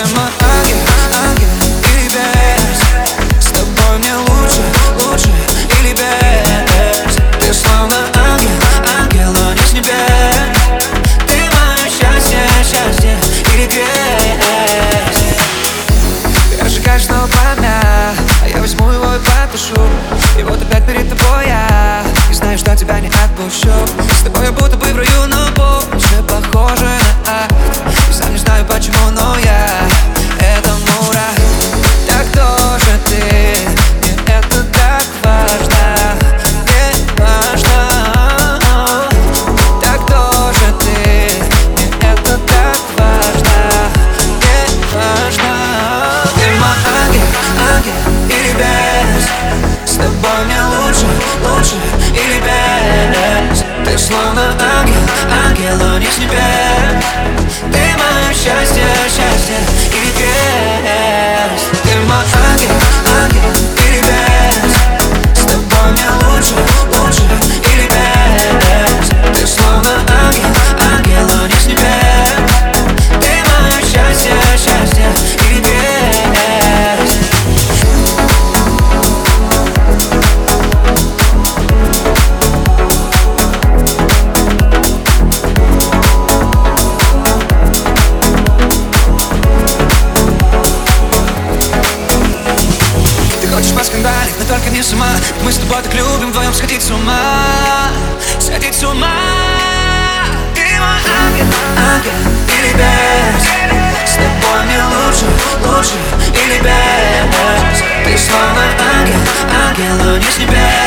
Ты мой ангел, ангел или бес С тобой мне лучше, лучше или без? Ты словно ангел, ангел, но Ты мое счастье, счастье или грязь Ты разжигаешь снова пламя, а я возьму его и потушу без не сама Мы с тобой так любим вдвоем сходить с ума. Сходить с ума. Ты мой ангел, ангел или без С тобой мне лучше, лучше или без Ты словно ангел, ангел, но не с небес